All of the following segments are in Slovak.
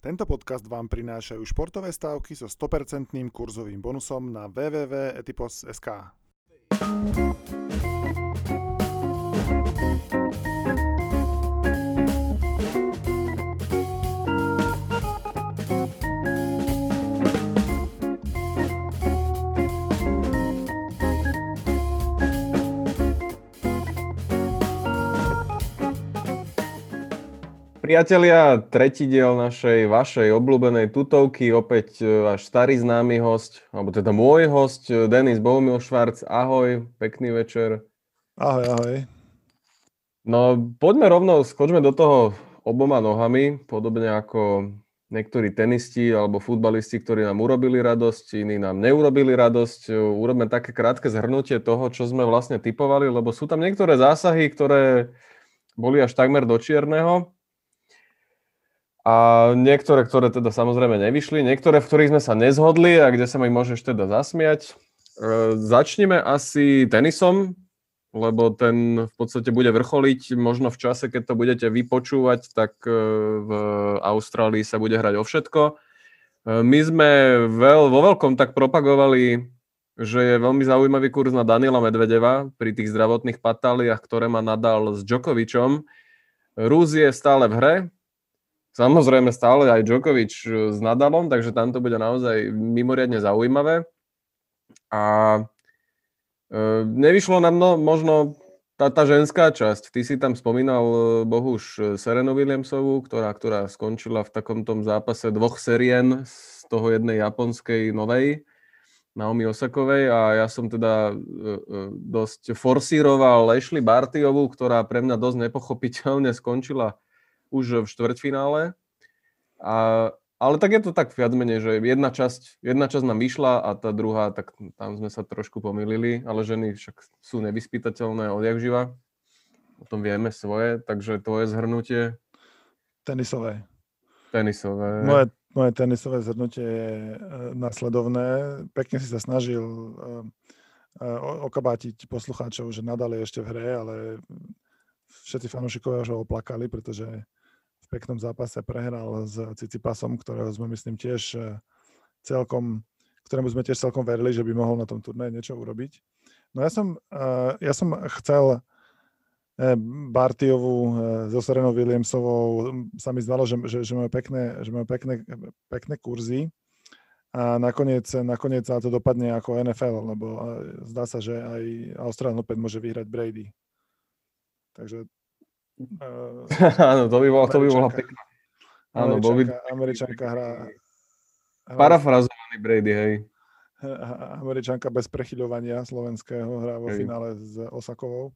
Tento podcast vám prinášajú športové stávky so 100% kurzovým bonusom na www.etipos.sk. Priatelia, tretí diel našej, vašej obľúbenej tutovky, opäť e, váš starý známy host, alebo teda môj host, e, Denis Bohumil Švarc. Ahoj, pekný večer. Ahoj, ahoj. No, poďme rovno, skočme do toho oboma nohami, podobne ako niektorí tenisti alebo futbalisti, ktorí nám urobili radosť, iní nám neurobili radosť. E, urobme také krátke zhrnutie toho, čo sme vlastne typovali, lebo sú tam niektoré zásahy, ktoré boli až takmer do čierneho. A niektoré, ktoré teda samozrejme nevyšli, niektoré, v ktorých sme sa nezhodli a kde sa mi môžeš teda zasmiať. E, začneme asi tenisom, lebo ten v podstate bude vrcholiť možno v čase, keď to budete vypočúvať, tak e, v Austrálii sa bude hrať o všetko. E, my sme veľ, vo veľkom tak propagovali, že je veľmi zaujímavý kurz na Daniela Medvedeva pri tých zdravotných patáliach, ktoré má nadal s Djokovičom. Rúz je stále v hre, Samozrejme stále aj Djokovic e, s Nadalom, takže tam to bude naozaj mimoriadne zaujímavé. A e, nevyšlo nám no, možno tá, tá ženská časť. Ty si tam spomínal e, Bohuž e, Serenu Williamsovú, ktorá, ktorá skončila v takom tom zápase dvoch serien z toho jednej japonskej novej, Naomi Osakovej a ja som teda dosť forsíroval Ashley Bartyovú, ktorá pre mňa dosť nepochopiteľne skončila už v štvrťfinále. A, ale tak je to tak viac menej, že jedna časť, jedna časť nám vyšla a tá druhá, tak tam sme sa trošku pomýlili, ale ženy však sú nevyspytateľné odjak živa. O tom vieme svoje, takže tvoje zhrnutie? Tenisové. Tenisové. Moje, moje tenisové zhrnutie je e, nasledovné. Pekne si sa snažil e, e, okabátiť poslucháčov, že nadali ešte v hre, ale všetci fanúšikovia už ho oplakali, pretože peknom zápase prehral s Cicipasom, ktorého sme myslím tiež e, celkom, ktorému sme tiež celkom verili, že by mohol na tom turnaji niečo urobiť. No ja som, e, ja som chcel e, Bartiovú so Serenou Williamsovou, sa mi zdalo, že, že, že majú, pekné, že majú pekné, pekné kurzy a nakoniec, nakoniec sa to dopadne ako NFL, lebo zdá sa, že aj Australian Open môže vyhrať Brady. Takže Áno, to by bola, to by bola pekná. Áno, bol by... Američanka hrá... Parafrazovaný Brady, hej. Američanka bez prechyľovania slovenského hrá vo hej. finále s Osakovou.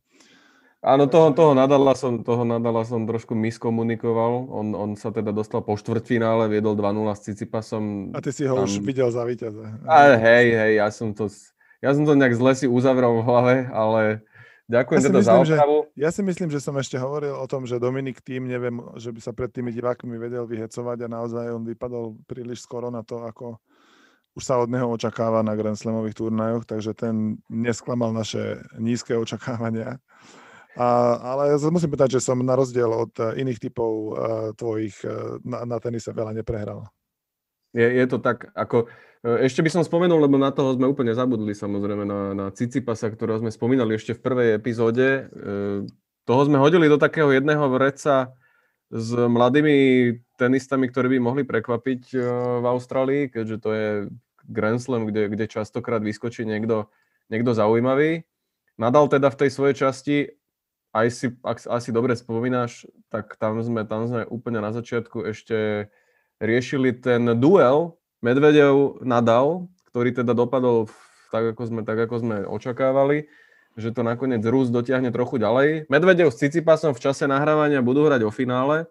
Áno, toho, toho, nadala som, toho nadala som trošku miskomunikoval. On, on sa teda dostal po štvrťfinále, viedol 2-0 s Cicipasom. A ty si ho tam... už videl za víťaza. A hej, hej, ja som to, ja som to nejak zle si uzavrel v hlave, ale Ďakujem ja teda myslím, za opravu. Že, ja si myslím, že som ešte hovoril o tom, že Dominik tým, neviem, že by sa pred tými divákmi vedel vyhecovať a naozaj on vypadol príliš skoro na to, ako už sa od neho očakáva na Grand Slamových turnajoch, takže ten nesklamal naše nízke očakávania. A, ale musím povedať, že som na rozdiel od iných typov uh, tvojich uh, na, na tenise veľa neprehral. Je, je to tak, ako ešte by som spomenul, lebo na toho sme úplne zabudli samozrejme, na, na Cicipasa, ktorého sme spomínali ešte v prvej epizóde. E, toho sme hodili do takého jedného vreca s mladými tenistami, ktorí by mohli prekvapiť e, v Austrálii, keďže to je Grand Slam, kde, kde častokrát vyskočí niekto, niekto zaujímavý. Nadal teda v tej svojej časti, aj si, ak asi dobre spomínaš, tak tam sme, tam sme úplne na začiatku ešte riešili ten duel Medvedev Nadal, ktorý teda dopadol tak, ako sme, tak, ako sme očakávali, že to nakoniec Rus dotiahne trochu ďalej. Medvedev s Cicipasom v čase nahrávania budú hrať o finále.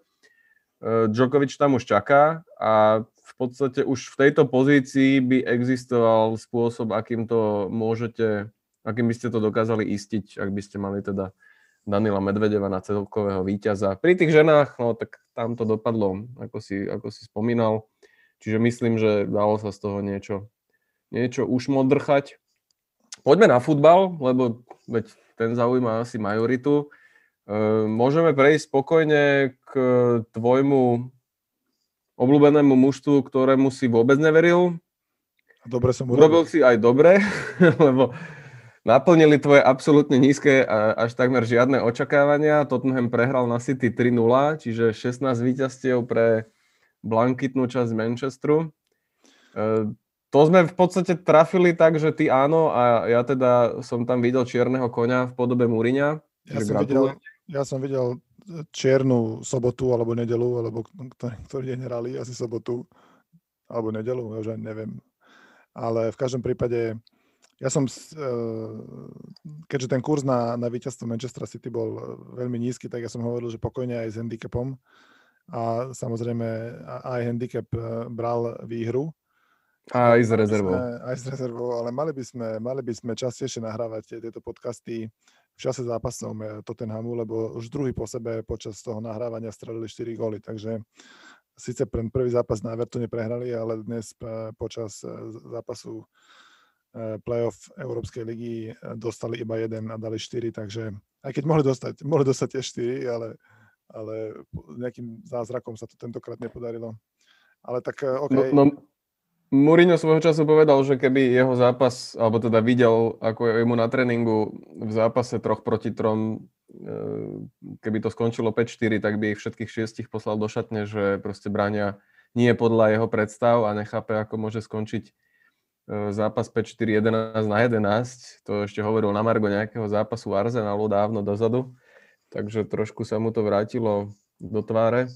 E, Djokovic tam už čaká a v podstate už v tejto pozícii by existoval spôsob, akým to môžete, akým by ste to dokázali istiť, ak by ste mali teda Danila Medvedeva na celkového víťaza. Pri tých ženách, no tak tam to dopadlo, ako si, ako si spomínal. Čiže myslím, že dalo sa z toho niečo, niečo už modrchať. Poďme na futbal, lebo veď ten zaujíma asi majoritu. E, môžeme prejsť spokojne k tvojmu obľúbenému mužstvu, ktorému si vôbec neveril. Dobre som urobil. Urobil si aj dobre, lebo naplnili tvoje absolútne nízke až takmer žiadne očakávania. Tottenham prehral na City 3-0, čiže 16 víťazstiev pre blankitnú časť Manchesteru. E, to sme v podstate trafili tak, že ty áno a ja teda som tam videl čierneho konia v podobe Múriňa. Ja, som videl, ja som videl čiernu sobotu alebo nedelu, alebo ktorý, deň hrali, asi sobotu alebo nedelu, ja už ani neviem. Ale v každom prípade ja som, eh, keďže ten kurz na, na víťazstvo Manchester City bol eh, veľmi nízky, tak ja som hovoril, že pokojne aj s handicapom. A samozrejme aj handicap eh, bral výhru. A aj s rezervou. Aj s rezervou, ale mali by sme, mali by sme častejšie nahrávať tieto podcasty v čase zápasov Tottenhamu, lebo už druhý po sebe počas toho nahrávania strelili 4 góly, takže síce prvý zápas na Evertone prehrali, ale dnes počas zápasu playoff Európskej ligy dostali iba jeden a dali štyri, takže aj keď mohli dostať, mohli dostať tiež štyri, ale, ale nejakým zázrakom sa to tentokrát nepodarilo. Ale tak eh, OK. No, no, Mourinho svojho času povedal, že keby jeho zápas, alebo teda videl, ako je mu na tréningu v zápase troch proti trom, keby to skončilo 5-4, tak by ich všetkých šiestich poslal do šatne, že proste bránia nie podľa jeho predstav a nechápe, ako môže skončiť E, zápas 5-4, 11 na 11, to ešte hovoril na Margo nejakého zápasu Arsenalu dávno dozadu, takže trošku sa mu to vrátilo do tváre.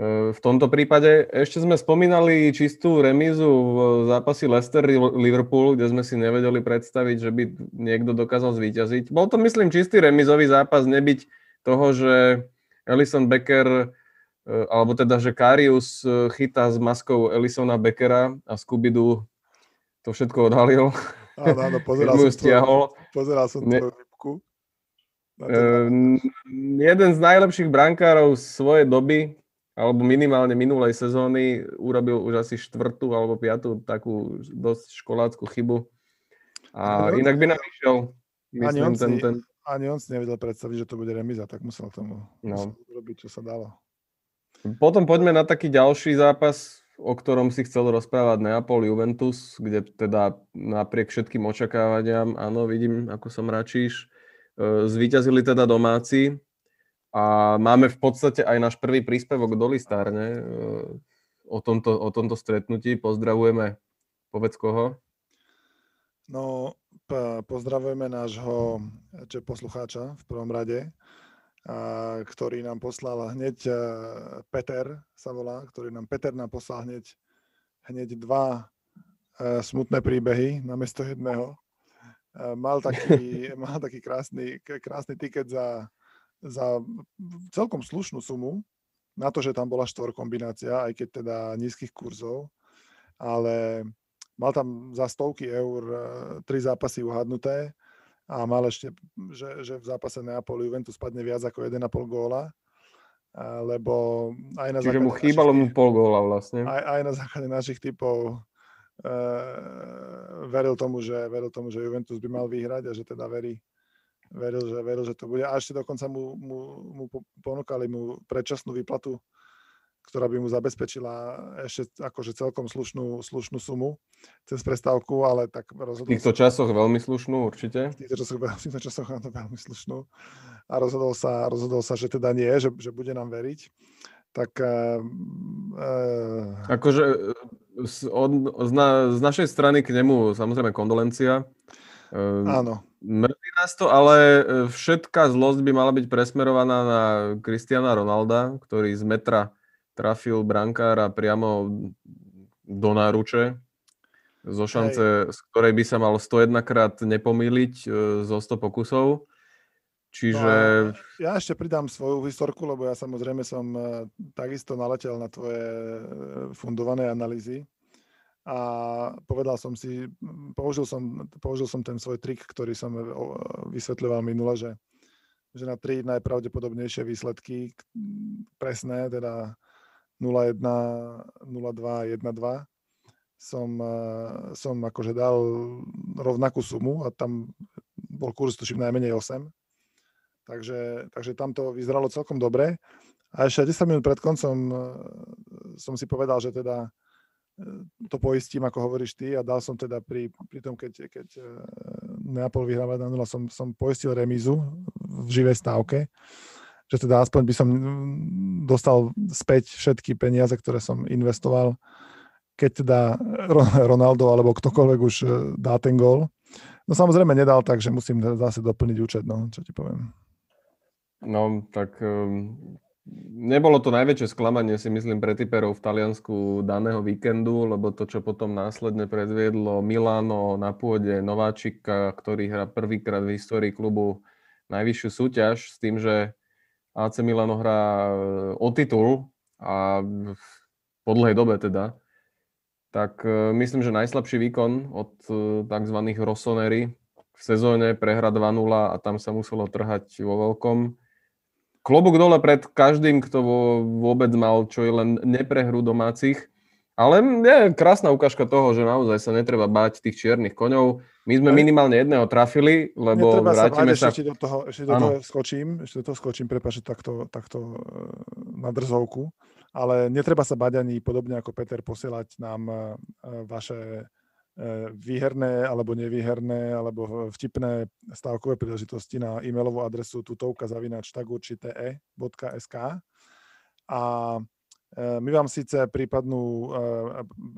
E, v tomto prípade ešte sme spomínali čistú remízu v zápasi Leicester-Liverpool, kde sme si nevedeli predstaviť, že by niekto dokázal zvíťaziť. Bol to, myslím, čistý remízový zápas, nebyť toho, že Ellison Becker e, alebo teda, že Karius chytá s maskou Ellisona Beckera a Scooby-Doo to všetko odhalil. Áno, áno, pozeral som, stiahol. pozeral som ne... Uh, jeden z najlepších brankárov svojej doby, alebo minimálne minulej sezóny, urobil už asi štvrtú alebo piatú takú dosť školáckú chybu. A no, inak by nám išiel. Myslím, ani, ten, si, ten... ani on si nevedel predstaviť, že to bude remiza, tak musel tomu no. urobiť, čo sa dalo. Potom poďme na taký ďalší zápas, o ktorom si chcel rozprávať Neapol Juventus, kde teda napriek všetkým očakávaniam, áno, vidím, ako sa mračíš, zvíťazili teda domáci a máme v podstate aj náš prvý príspevok do listárne e, o tomto, o tomto stretnutí. Pozdravujeme, povedz koho. No, pozdravujeme nášho poslucháča v prvom rade ktorý nám poslal hneď, e, Peter sa volá, ktorý nám, Peter nám poslal hneď, hneď dva e, smutné príbehy namiesto jedného. E, mal taký, mal taký krásny, krásny tiket za, za celkom slušnú sumu, na to, že tam bola štvor kombinácia, aj keď teda nízkych kurzov, ale mal tam za stovky eur tri zápasy uhadnuté a mal ešte, že, že v zápase Neapol Juventus padne viac ako 1,5 góla, lebo aj na Čiže mu chýbalo mu pol góla vlastne. Aj, aj na základe našich typov veril, tomu, že, veril tomu, že Juventus by mal vyhrať a že teda verí, veril, že, veril, že to bude. A ešte dokonca mu, mu, mu ponúkali mu predčasnú výplatu ktorá by mu zabezpečila ešte akože celkom slušnú, slušnú sumu cez prestávku, ale tak rozhodol V týchto sa, časoch veľmi slušnú určite? V týchto časoch, v týchto časoch áno, veľmi slušnú. A rozhodol sa, rozhodol sa, že teda nie, že, že bude nám veriť. Tak... Uh, akože z, od, z, na, z našej strany k nemu samozrejme kondolencia. Uh, áno. Mrzí nás to, ale všetká zlosť by mala byť presmerovaná na Cristiana Ronalda, ktorý z metra trafil brankára priamo do náruče zo šance, Hej. z ktorej by sa mal 101 krát nepomýliť e, zo 100 pokusov. Čiže... No, ja ešte pridám svoju historku, lebo ja samozrejme som e, takisto naletel na tvoje e, fundované analýzy a povedal som si, použil som, použil som ten svoj trik, ktorý som vysvetľoval minule, že, že na tri najpravdepodobnejšie výsledky presné, teda 0-1, 0-2, 1-2 som, som akože dal rovnakú sumu a tam bol kurz tuším najmenej 8. Takže, takže tam to vyzeralo celkom dobre. A ešte 10 minút pred koncom uh, som si povedal, že teda to poistím, ako hovoríš ty, a dal som teda pri, pri tom, keď, keď Neapol vyhráva na 0, som, som poistil remízu v živej stávke, že teda aspoň by som dostal späť všetky peniaze, ktoré som investoval, keď teda Ronaldo alebo ktokoľvek už dá ten gól. No samozrejme nedal, takže musím zase doplniť účet, no, čo ti poviem. No, tak um, nebolo to najväčšie sklamanie, si myslím, pre typerov v Taliansku daného víkendu, lebo to, čo potom následne predviedlo Milano na pôde Nováčika, ktorý hrá prvýkrát v histórii klubu najvyššiu súťaž, s tým, že AC Milano hrá e, o titul a po dlhej dobe teda, tak e, myslím, že najslabší výkon od e, tzv. Rossoneri v sezóne prehra 2-0 a tam sa muselo trhať vo veľkom klobúk dole pred každým, kto vôbec mal čo je len neprehru domácich. Ale je krásna ukážka toho, že naozaj sa netreba báť tých čiernych koňov. My sme minimálne jedného trafili, lebo Netreba vrátime sa... Báť, sa... Ešte do toho, ešte do toho skočím, ešte do toho skočím, prepáč, takto, takto e, na drzovku. Ale netreba sa báť ani podobne ako Peter posielať nám e, vaše výherné alebo nevýherné alebo vtipné stávkové príležitosti na e-mailovú adresu tutovka zavinač tak určité e.sk a e, my vám síce prípadnú e,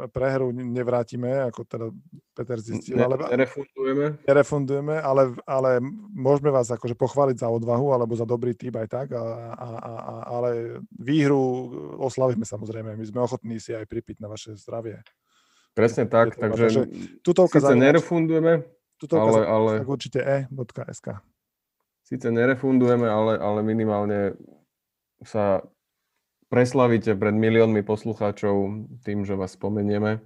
prehru nevrátime, ako teda Peter zistil, ale nerefundujeme, nerefundujeme ale, ale môžeme vás akože pochváliť za odvahu alebo za dobrý typ aj tak, a, a, a, ale výhru oslavíme samozrejme. My sme ochotní si aj pripiť na vaše zdravie. Presne tak, takže síce nerefundujeme, ale, ale... Tak určite e.sk. Síce nerefundujeme, ale, ale minimálne sa preslavíte pred miliónmi poslucháčov tým, že vás spomenieme.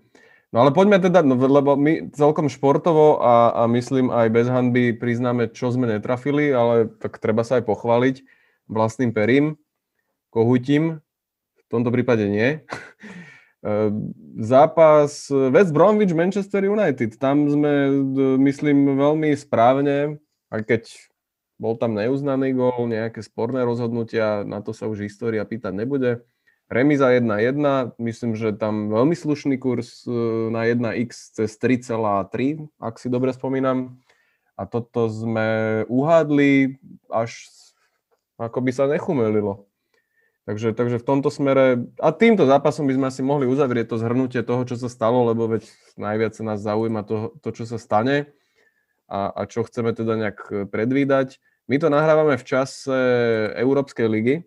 No ale poďme teda, no, lebo my celkom športovo a, a myslím aj bez hanby priznáme, čo sme netrafili, ale tak treba sa aj pochváliť vlastným perím, kohutím, v tomto prípade nie. Ehm, zápas West Bromwich Manchester United. Tam sme, myslím, veľmi správne, aj keď bol tam neuznaný gól, nejaké sporné rozhodnutia, na to sa už história pýtať nebude. Remiza 1-1, myslím, že tam veľmi slušný kurz e, na 1x cez 3,3, ak si dobre spomínam. A toto sme uhádli, až ako by sa nechumelilo. Takže, takže v tomto smere, a týmto zápasom by sme asi mohli uzavrieť to zhrnutie toho, čo sa stalo, lebo veď najviac sa nás zaujíma to, to čo sa stane a, a čo chceme teda nejak predvídať. My to nahrávame v čase Európskej ligy,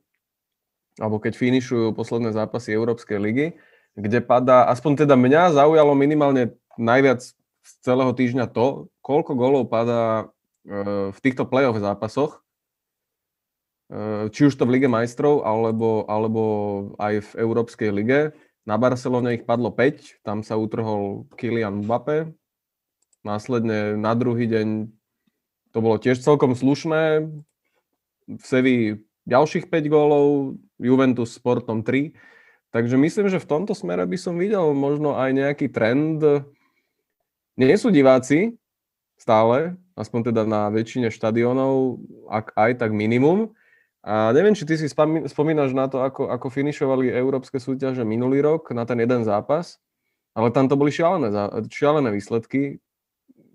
alebo keď finišujú posledné zápasy Európskej ligy, kde padá, aspoň teda mňa zaujalo minimálne najviac z celého týždňa to, koľko golov padá e, v týchto play-off zápasoch či už to v Lige majstrov, alebo, alebo aj v Európskej lige. Na Barcelone ich padlo 5, tam sa utrhol Kylian Mbappé. Následne na druhý deň to bolo tiež celkom slušné. V Sevi ďalších 5 gólov, Juventus Sportom 3. Takže myslím, že v tomto smere by som videl možno aj nejaký trend. Nie sú diváci stále, aspoň teda na väčšine štadionov, ak aj tak minimum. A neviem, či ty si spomínaš na to, ako, ako finišovali európske súťaže minulý rok na ten jeden zápas, ale tam to boli šialené, šialené výsledky.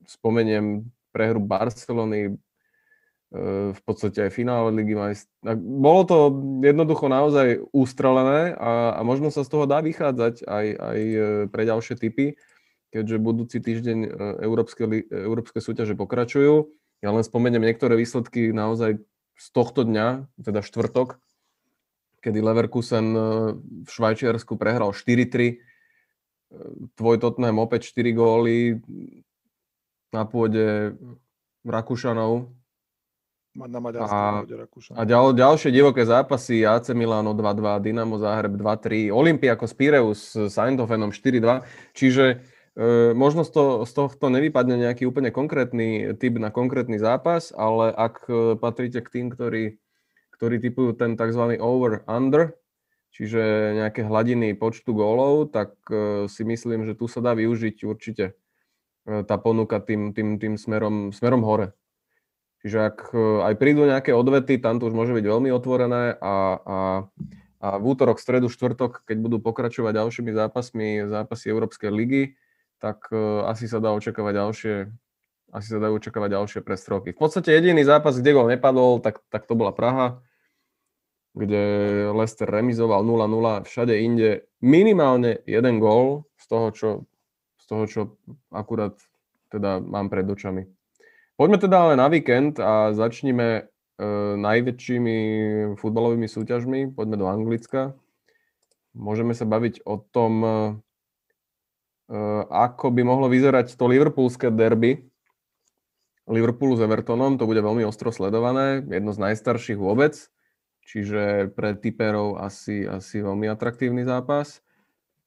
Spomeniem prehru Barcelony, e, v podstate aj finále Ligy majstrov. Bolo to jednoducho naozaj ústrelené a, a možno sa z toho dá vychádzať aj, aj e, pre ďalšie typy, keďže budúci týždeň e, európske, európske súťaže pokračujú. Ja len spomeniem niektoré výsledky naozaj z tohto dňa, teda štvrtok, kedy Leverkusen e, v Švajčiarsku prehral 4-3, e, tvoj Tottenham opäť 4 góly na pôde Rakúšanov. Na a, a ďal, ďalšie divoké zápasy AC Milano 2-2, Dynamo Záhreb 2-3, Olympiakos Pireus s Eindhovenom 4-2. Čiže možno z, to, z tohto nevypadne nejaký úplne konkrétny typ na konkrétny zápas, ale ak e, patríte k tým, ktorí, ktorí typujú ten tzv. over-under, čiže nejaké hladiny počtu gólov, tak e, si myslím, že tu sa dá využiť určite tá ponuka tým, tým, tým smerom, smerom hore. Čiže ak aj prídu nejaké odvety, tam to už môže byť veľmi otvorené a, a, a v útorok, stredu, štvrtok, keď budú pokračovať ďalšími zápasmi, zápasy Európskej ligy, tak uh, asi sa dá očakávať ďalšie asi sa dajú očakávať ďalšie prestrovky. V podstate jediný zápas, kde gol nepadol, tak, tak to bola Praha, kde Leicester remizoval 0-0, všade inde minimálne jeden gól z toho, čo, z toho, čo akurát teda mám pred očami. Poďme teda ale na víkend a začníme e, najväčšími futbalovými súťažmi. Poďme do Anglicka. Môžeme sa baviť o tom, e, ako by mohlo vyzerať to liverpoolské derby, Liverpoolu s Evertonom, to bude veľmi ostro sledované, jedno z najstarších vôbec, čiže pre typerov asi, asi veľmi atraktívny zápas.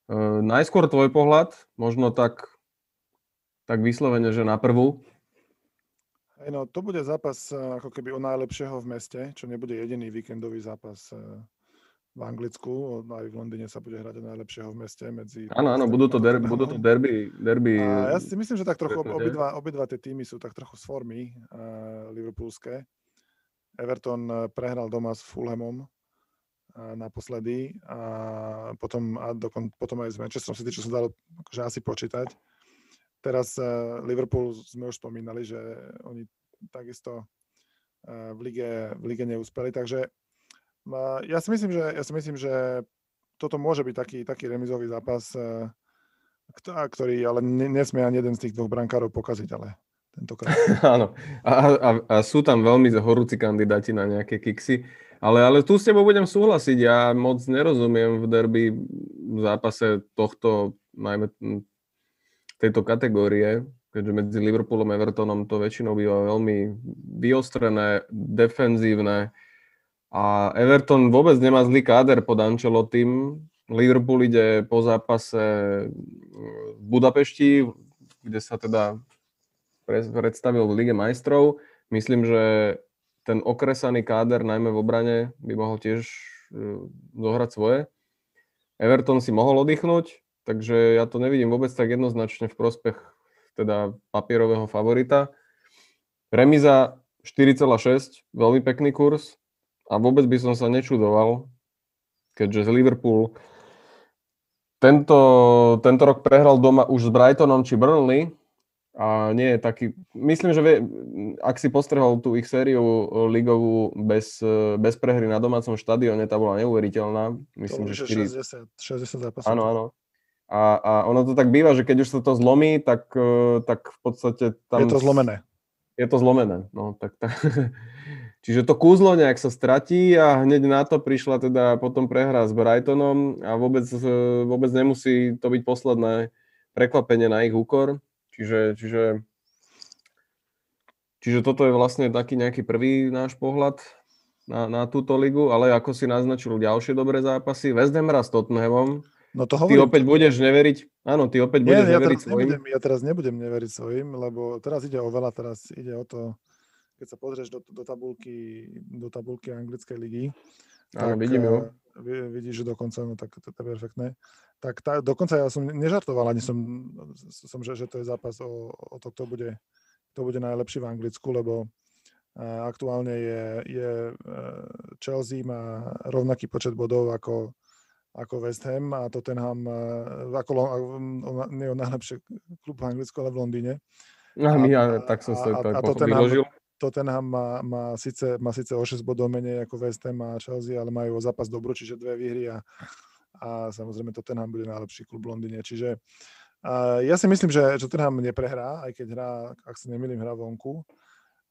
E, najskôr tvoj pohľad, možno tak, tak vyslovene, že na prvú. No, to bude zápas e, ako keby o najlepšieho v meste, čo nebude jediný víkendový zápas v Anglicku, aj v Londýne sa bude hrať najlepšieho v meste medzi... Áno, áno, budú to, derby, budú to derby, derby... A ja si myslím, že tak trochu obidva, obidva tie týmy sú tak trochu z formy uh, liverpoolské. Everton eh, prehral doma s Fulhamom uh, naposledy a potom, a dokon, potom aj s Manchesterom City, čo sa dalo akože asi počítať. Teraz uh, Liverpool sme už spomínali, že oni takisto uh, v, lige, v lige neúspeli, takže ja si myslím, že, ja si myslím, že toto môže byť taký, taký remizový zápas, e, ktorý ale nesmie ani jeden z tých dvoch brankárov pokaziť, ale tentokrát. Áno, a, a, a sú tam veľmi horúci kandidáti na nejaké kiksy, ale, ale tu s tebou budem súhlasiť, ja moc nerozumiem v derby v zápase tohto, najmä tejto kategórie, keďže medzi Liverpoolom a Evertonom to väčšinou býva veľmi vyostrené, defenzívne, a Everton vôbec nemá zlý káder pod Ancelottim. Liverpool ide po zápase v Budapešti, kde sa teda predstavil v Lige majstrov. Myslím, že ten okresaný káder, najmä v obrane, by mohol tiež e, zohrať svoje. Everton si mohol oddychnúť, takže ja to nevidím vôbec tak jednoznačne v prospech teda papierového favorita. Remiza 4,6, veľmi pekný kurz. A vôbec by som sa nečudoval, keďže Liverpool tento, tento rok prehral doma už s Brightonom či Burnley a nie je taký... Myslím, že vie, ak si postrehol tú ich sériu ligovú bez, bez prehry na domácom štadióne, tá bola neuveriteľná. Myslím, to že 4... 60, 60 zápasov. Áno, áno. A, a ono to tak býva, že keď už sa to zlomí, tak, tak v podstate tam... Je to zlomené. Je to zlomené, no tak, tak Čiže to kúzlo nejak sa stratí a hneď na to prišla teda potom prehra s Brightonom a vôbec, e, vôbec nemusí to byť posledné prekvapenie na ich úkor. Čiže, čiže, čiže toto je vlastne taký nejaký prvý náš pohľad na, na túto ligu, ale ako si naznačil ďalšie dobré zápasy, West Ham s Tottenhamom, No to hovorím. Ty opäť budeš neveriť, áno, ty opäť budeš Nie, ja neveriť svojim. Nebudem, ja teraz nebudem neveriť svojim, lebo teraz ide o veľa, teraz ide o to, keď sa pozrieš do, do, tabulky, do tabulky anglickej ligy, tak vidím jo. Eh, vidíš, že dokonca, no tak to, to je perfektné. Tak tá, dokonca ja som nežartoval, ani som, som že, že to je zápas o, o to, kto bude, kto bude najlepší v Anglicku, lebo uh, aktuálne je, je uh, Chelsea má rovnaký počet bodov ako, ako West Ham a Tottenham, uh, ako, uh, nie je najlepší klub v Anglicku, ale v Londýne. No, a, ja, tak som sa to a, a Tottenham, vyložil. Tottenham má, má, síce, má síce o 6 bodov menej ako West Ham a Chelsea, ale majú o zápas dobrú, čiže dve výhry a, a samozrejme Tottenham bude najlepší klub v Londýne. Čiže uh, ja si myslím, že Tottenham neprehrá, aj keď hrá, ak sa nemýlim, hrá vonku.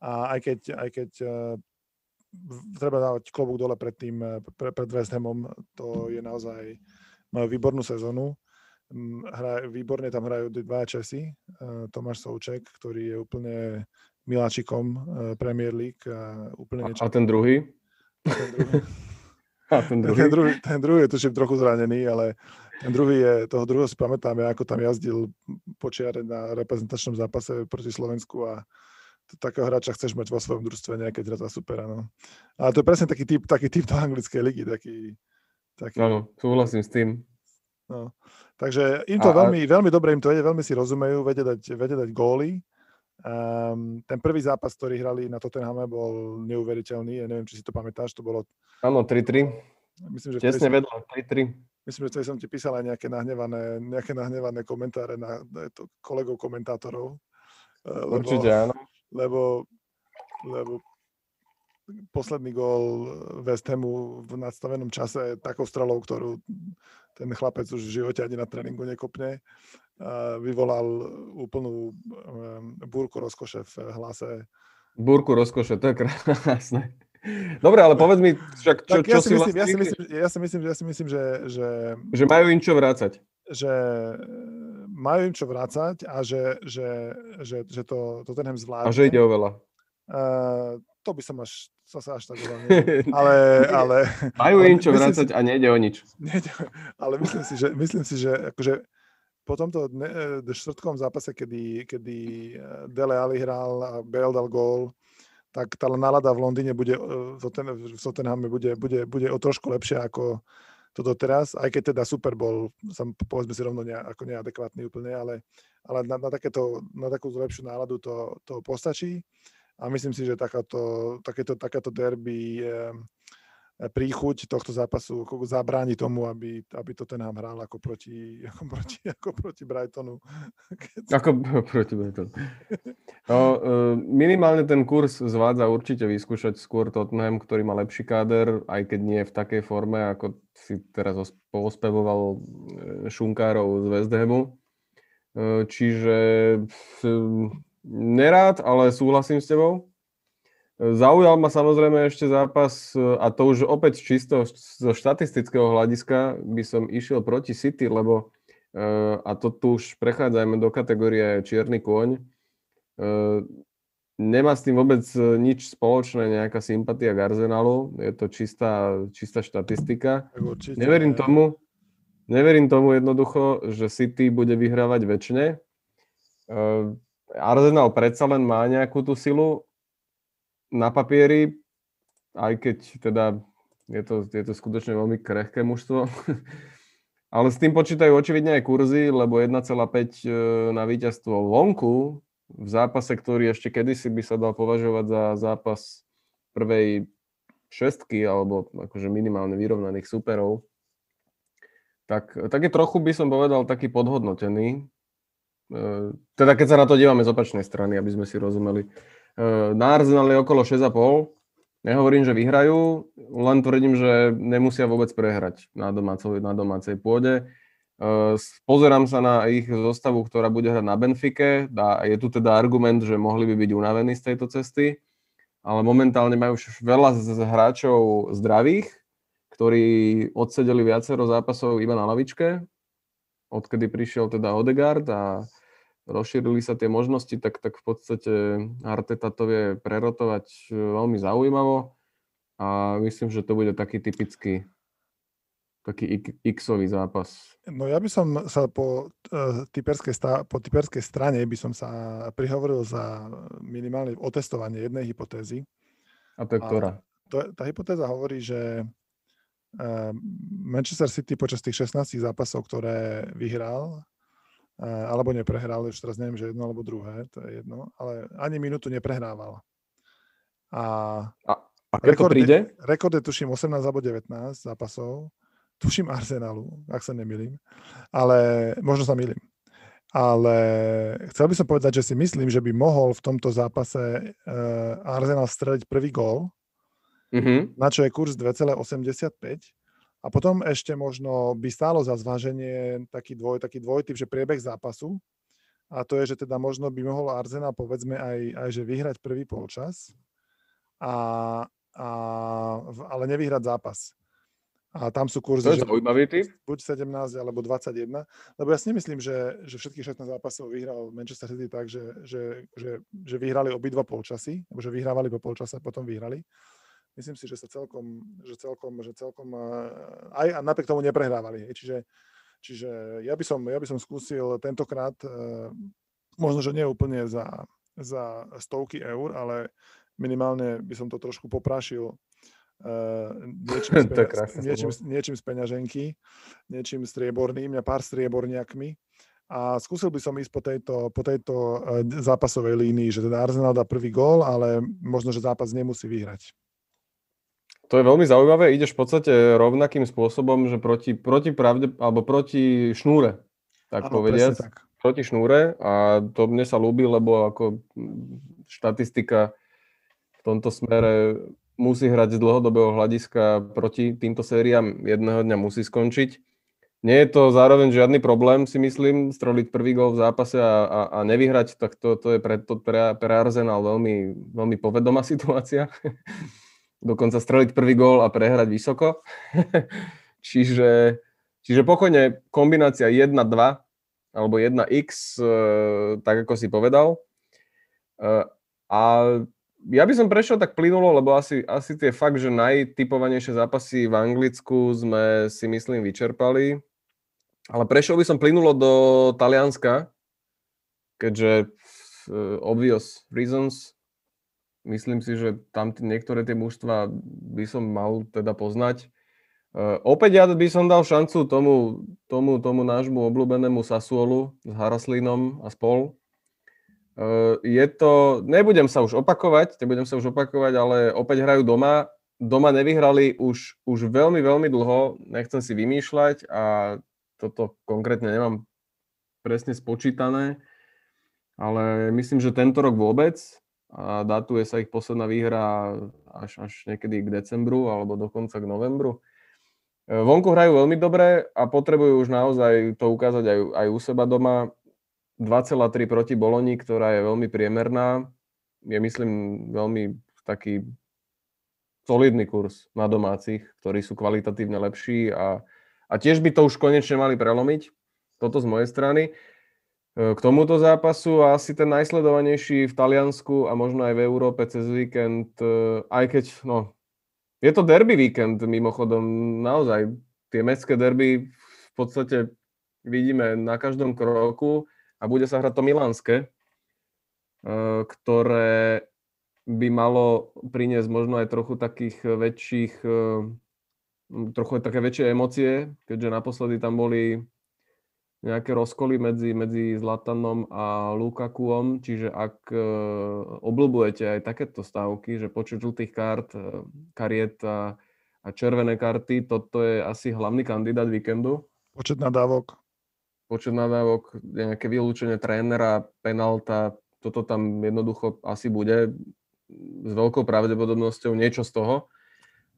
A aj keď, aj keď uh, treba dávať klobúk dole pred tým, pre, pred West Hamom, to je naozaj, majú výbornú sezónu. Hra, výborne tam hrajú dva Česi, Tomáš Souček, ktorý je úplne miláčikom eh, Premier League. A, úplne a, a ten druhý? A ten druhý. a ten druhý? Ten druhý, ten druhý je tuším trochu zranený, ale ten druhý je, toho druhého si pamätám, ja ako tam jazdil počiare na reprezentačnom zápase proti Slovensku a takého hráča chceš mať vo svojom družstve nejaké za supera. No. Ale to je presne taký typ, taký typ do anglickej ligy. Taký, taký... Áno, súhlasím s tým. No. Takže im to a, veľmi, veľmi dobre im to ide, veľmi si rozumejú, vedia dať, vedia dať góly Um, ten prvý zápas, ktorý hrali na Tottenhame, bol neuveriteľný. Ja neviem, či si to pamätáš, to bolo... Áno, 3-3. Myslím, že Tesne vedľa, 3-3. Myslím, že som ti písal aj nejaké nahnevané, nejaké nahnevané komentáre na, na to, kolegov komentátorov. Eh, lebo, Určite áno. Lebo, lebo posledný gól West Hamu v nadstavenom čase takou strelou, ktorú ten chlapec už v živote ani na tréningu nekopne vyvolal úplnú búrku rozkoše v hlase. Búrku rozkoše, to je krásne. Dobre, ale povedz mi, však čo, čo ja si, myslím, vlastne... Ja si myslím, ja si myslím, ja si myslím že, že... Že majú im čo vrácať. Že majú im čo vrácať a že, že, že, že to, to ten zvládne. A že ide o veľa. Uh, to by som až, sa až tak ale, ale... Majú im čo vrácať si, a nejde o nič. Nejde, ale myslím si, že, myslím si, že akože po tomto dne, e, štvrtkovom zápase, kedy, kedy e, Dele Ali hral a Bale dal gól, tak tá nálada v Londýne bude, e, v Tottenhame bude, bude, bude o trošku lepšia ako toto teraz, aj keď teda Super bol, sam, povedzme si rovno ne, ako neadekvátny úplne, ale, ale na, na, takéto, na takú lepšiu náladu to, to postačí. A myslím si, že takáto, takéto, takáto derby je, príchuť tohto zápasu zabráni tomu, aby, aby to ten hral ako proti, ako proti, ako proti Brightonu. Keď... Ako proti Brightonu. No, e, minimálne ten kurz zvádza určite vyskúšať skôr Tottenham, ktorý má lepší káder, aj keď nie v takej forme, ako si teraz pospevoval e, Šunkárov z West Hamu. E, čiže nerád, ale súhlasím s tebou. Zaujal ma samozrejme ešte zápas, a to už opäť čisto zo štatistického hľadiska by som išiel proti City, lebo e, a to tu už prechádzajme do kategórie čierny kôň. E, nemá s tým vôbec nič spoločné, nejaká sympatia k Arsenalu, je to čistá, čistá štatistika. Neverím tomu, neverím tomu jednoducho, že City bude vyhrávať väčšine. E, Arsenal predsa len má nejakú tú silu, na papieri, aj keď teda je to, je to skutočne veľmi krehké mužstvo, ale s tým počítajú očividne aj kurzy, lebo 1,5 e, na víťazstvo vonku v zápase, ktorý ešte kedysi by sa dal považovať za zápas prvej šestky alebo akože minimálne vyrovnaných superov, tak, tak je trochu by som povedal taký podhodnotený. E, teda keď sa na to dívame z opačnej strany, aby sme si rozumeli. Eh, na Arsenal je okolo 6,5. Nehovorím, že vyhrajú, len tvrdím, že nemusia vôbec prehrať na, domácej, na domácej pôde. Eh, pozerám sa na ich zostavu, ktorá bude hrať na Benfike. Je tu teda argument, že mohli by byť unavení z tejto cesty, ale momentálne majú veľa z hráčov zdravých, ktorí odsedeli viacero zápasov iba na lavičke, odkedy prišiel teda Odegaard a rozšírili sa tie možnosti, tak, tak v podstate Arteta to vie prerotovať e, veľmi zaujímavo a myslím, že to bude taký typický taký x-ový zápas. No ja by som sa po, uh, typerskej, stá, po typerskej strane by som sa prihovoril za minimálne otestovanie jednej hypotézy. A to je ktorá? To, tá hypotéza hovorí, že uh, Manchester City počas tých 16 zápasov, ktoré vyhral, alebo neprehral, už teraz neviem, že jedno alebo druhé, to je jedno, ale ani minútu neprehrával. A, a, a keď rekord, to príde? Rekord je tuším 18 alebo 19 zápasov, tuším Arsenalu, ak sa nemýlim, ale možno sa milím. Ale chcel by som povedať, že si myslím, že by mohol v tomto zápase uh, Arsenal streliť prvý gól, mm-hmm. na čo je kurz 2,85 a potom ešte možno by stálo za zváženie taký, dvoj, taký dvojtyp, že priebeh zápasu. A to je, že teda možno by mohol Arsenal povedzme aj, aj že vyhrať prvý polčas, a, a, ale nevyhrať zápas. A tam sú kurzy, že buď 17 alebo 21. Lebo ja si nemyslím, že, že všetkých 16 zápasov vyhral Manchester City tak, že, že, že, že vyhrali obidva polčasy, že vyhrávali po polčase a potom vyhrali myslím si, že sa celkom, že celkom, že celkom eh, aj a napriek tomu neprehrávali. Čiže, čiže ja, by som, ja by som skúsil tentokrát, eh, možno, že nie úplne za, za stovky eur, ale minimálne by som to trošku poprášil uh, niečím, z peňa, niečím, niečím z peňaženky, niečím strieborným, a pár strieborniakmi a skúsil by som ísť po tejto, po tejto zápasovej línii, že teda Arsenal dá prvý gól, ale možno, že zápas nemusí vyhrať. To je veľmi zaujímavé. Ideš v podstate rovnakým spôsobom, že proti, proti pravde, alebo proti šnúre, tak ano, povediac. Tak. Proti šnúre a to mne sa ľúbi, lebo ako štatistika v tomto smere musí hrať z dlhodobého hľadiska proti týmto sériám. Jedného dňa musí skončiť. Nie je to zároveň žiadny problém, si myslím, stroliť prvý gol v zápase a, a, a nevyhrať, tak to, to je pre, to, pre, pre Arsenal veľmi, veľmi povedomá situácia dokonca streliť prvý gól a prehrať vysoko. čiže, čiže pokojne kombinácia 1-2 alebo 1x, e, tak ako si povedal. E, a ja by som prešiel tak plynulo, lebo asi, asi tie fakt, že najtypovanejšie zápasy v Anglicku sme si myslím vyčerpali. Ale prešiel by som plynulo do Talianska, keďže uh, obvious reasons Myslím si, že tam t- niektoré tie mužstva by som mal teda poznať. Uh, opäť ja by som dal šancu tomu, tomu, tomu nášmu obľúbenému Sasuolu s Haraslinom a spol. Uh, je to, nebudem sa už opakovať, nebudem sa už opakovať, ale opäť hrajú doma. Doma nevyhrali už, už veľmi, veľmi dlho, nechcem si vymýšľať a toto konkrétne nemám presne spočítané, ale myslím, že tento rok vôbec a datuje sa ich posledná výhra až, až niekedy k decembru alebo dokonca k novembru. E, vonku hrajú veľmi dobre a potrebujú už naozaj to ukázať aj, aj u seba doma. 2,3 proti Boloni, ktorá je veľmi priemerná. Je myslím veľmi taký solidný kurz na domácich, ktorí sú kvalitatívne lepší a, a tiež by to už konečne mali prelomiť. Toto z mojej strany. E, k tomuto zápasu a asi ten najsledovanejší v Taliansku a možno aj v Európe cez víkend, e, aj keď, no, je to derby víkend mimochodom, naozaj, tie mestské derby v podstate vidíme na každom kroku a bude sa hrať to Milánske, e, ktoré by malo priniesť možno aj trochu takých väčších, trochu aj také väčšie emócie, keďže naposledy tam boli nejaké rozkoly medzi, medzi Zlatanom a Lukakuom, čiže ak e, obľúbujete aj takéto stávky, že počet žltých kart, e, kariet a, a červené karty, toto je asi hlavný kandidát víkendu. Počet nadávok. Počet nadávok, nejaké vylúčenie trénera, penalta, toto tam jednoducho asi bude s veľkou pravdepodobnosťou niečo z toho.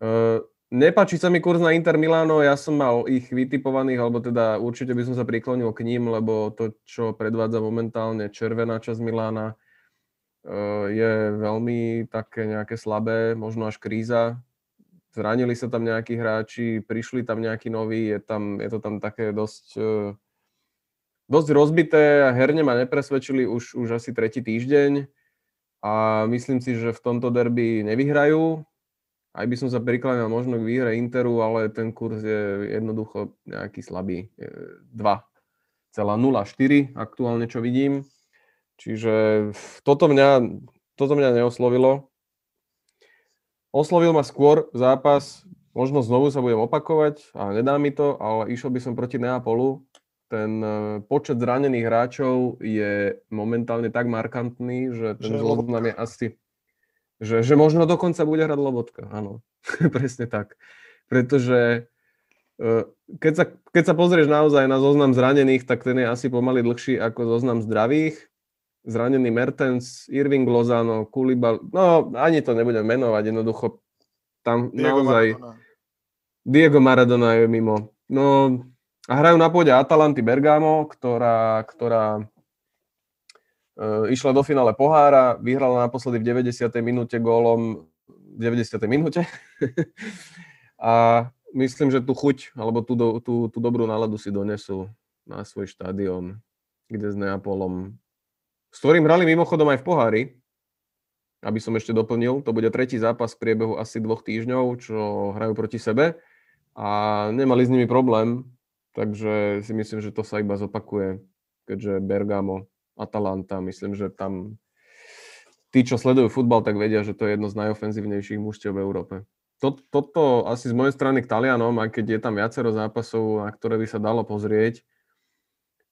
E, Nepáči sa mi kurz na Inter Milano, ja som mal ich vytipovaných, alebo teda určite by som sa priklonil k ním, lebo to, čo predvádza momentálne červená časť Milána, eh, je veľmi také nejaké slabé, možno až kríza. Zranili sa tam nejakí hráči, prišli tam nejakí noví, je, tam, je to tam také dosť, eh, dosť rozbité a herne ma nepresvedčili už, už asi tretí týždeň a myslím si, že v tomto derby nevyhrajú, aj by som sa prikláňal možno k výhre Interu, ale ten kurz je jednoducho nejaký slabý. 2,04 aktuálne, čo vidím. Čiže toto mňa, toto mňa neoslovilo. Oslovil ma skôr zápas, možno znovu sa budem opakovať a nedá mi to, ale išiel by som proti Neapolu. Ten e, počet zranených hráčov je momentálne tak markantný, že ten zoznam je asi že, že možno dokonca bude hrať Lobotka, áno. Presne tak. Pretože e, keď sa, keď sa pozrieš naozaj na zoznam zranených, tak ten je asi pomaly dlhší ako zoznam zdravých. Zranený Mertens, Irving Lozano, Kulibal, no ani to nebudem menovať, jednoducho tam Diego naozaj... Maradona. Diego Maradona je mimo. No a hrajú na pôde Atalanty Bergamo, ktorá, ktorá išla do finále pohára, vyhrala naposledy v 90. minúte gólom v 90. minúte. a myslím, že tú chuť, alebo tú, tú, tú dobrú náladu si donesú na svoj štadión, kde s Neapolom, s ktorým hrali mimochodom aj v pohári, aby som ešte doplnil, to bude tretí zápas v priebehu asi dvoch týždňov, čo hrajú proti sebe a nemali s nimi problém, takže si myslím, že to sa iba zopakuje, keďže Bergamo Atalanta. Myslím, že tam tí, čo sledujú futbal, tak vedia, že to je jedno z najofenzívnejších mužstiev v Európe. Toto asi z mojej strany k Talianom, aj keď je tam viacero zápasov, na ktoré by sa dalo pozrieť.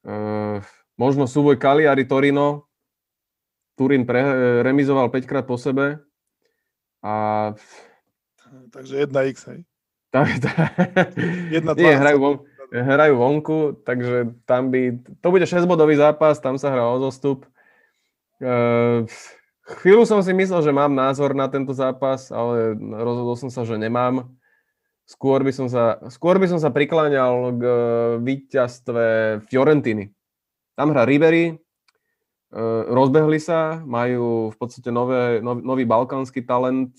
Uh, možno súboj Cagliari Torino. Turín pre, remizoval 5 krát po sebe. A... Takže 1x, hej? Tak, tak. Jedna, Nie, hrajú, hrajú vonku, takže tam by... To bude 6-bodový zápas, tam sa hrá o zostup. Uh, chvíľu som si myslel, že mám názor na tento zápas, ale rozhodol som sa, že nemám. Skôr by som sa, skôr by som sa prikláňal k víťazstve Fiorentiny. Tam hrá Ribery, rozbehli sa, majú v podstate nové, nov, nový balkánsky talent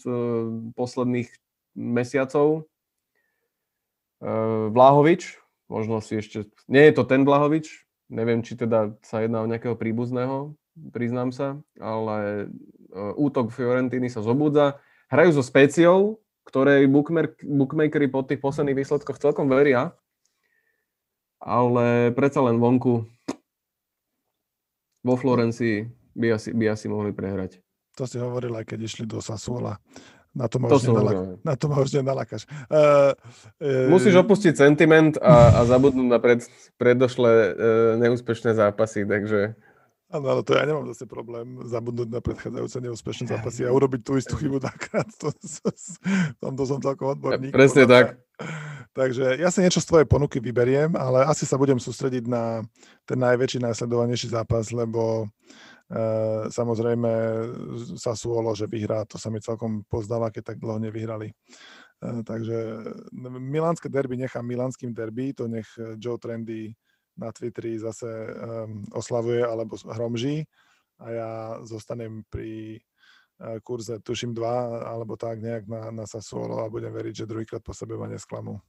posledných mesiacov. Vlahovič, možno si ešte, nie je to ten Vlahovič, neviem, či teda sa jedná o nejakého príbuzného, priznám sa, ale útok Fiorentiny sa zobúdza. Hrajú so Speciou, ktorej bookmakery po tých posledných výsledkoch celkom veria, ale predsa len vonku vo Florencii by asi, by asi mohli prehrať. To si hovoril aj keď išli do Sassuola. Na to ma, to už, nenalak- na to ma už nenalakáš. Uh, uh, Musíš opustiť sentiment a, a zabudnúť na pred, predošlé uh, neúspešné zápasy, takže... Áno, ale to ja nemám zase problém zabudnúť na predchádzajúce neúspešné zápasy a urobiť tú istú chybu dvakrát. To, to, tam to som celkom odborník. Presne tak. Takže ja si niečo z tvojej ponuky vyberiem, ale asi sa budem sústrediť na ten najväčší, najsledovanejší zápas, lebo e, samozrejme sa súholo, že vyhrá, to sa mi celkom pozdáva, keď tak dlho nevyhrali. E, takže milánske derby nechám milánskym derby, to nech Joe Trendy na Twitteri zase um, oslavuje alebo hromží a ja zostanem pri kurze, tuším dva, alebo tak nejak na, na Sassuolo a budem veriť, že druhýkrát po sebe ma nesklamú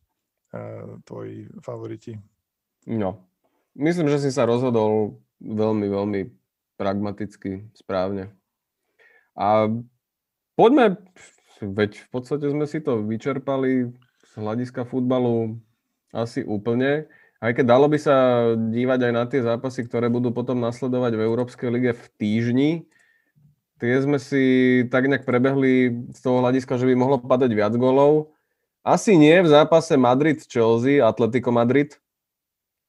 tvoji favoriti. No, myslím, že si sa rozhodol veľmi, veľmi pragmaticky, správne. A poďme, veď v podstate sme si to vyčerpali z hľadiska futbalu asi úplne. Aj keď dalo by sa dívať aj na tie zápasy, ktoré budú potom nasledovať v Európskej lige v týždni, tie sme si tak nejak prebehli z toho hľadiska, že by mohlo padať viac golov. Asi nie v zápase Madrid-Chelsea, Atletico Madrid.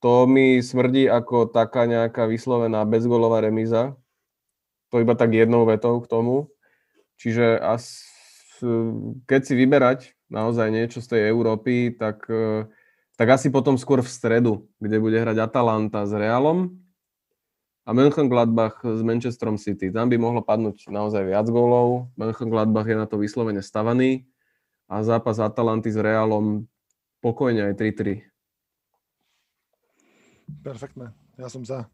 To mi smrdí ako taká nejaká vyslovená bezgolová remíza. To iba tak jednou vetou k tomu. Čiže as, keď si vyberať naozaj niečo z tej Európy, tak, tak asi potom skôr v stredu, kde bude hrať Atalanta s Realom a Mönchengladbach s Manchesterom City. Tam by mohlo padnúť naozaj viac gólov. Mönchengladbach je na to vyslovene stavaný a zápas Atalanty s Realom pokojne aj 3-3. Perfektné, ja som za.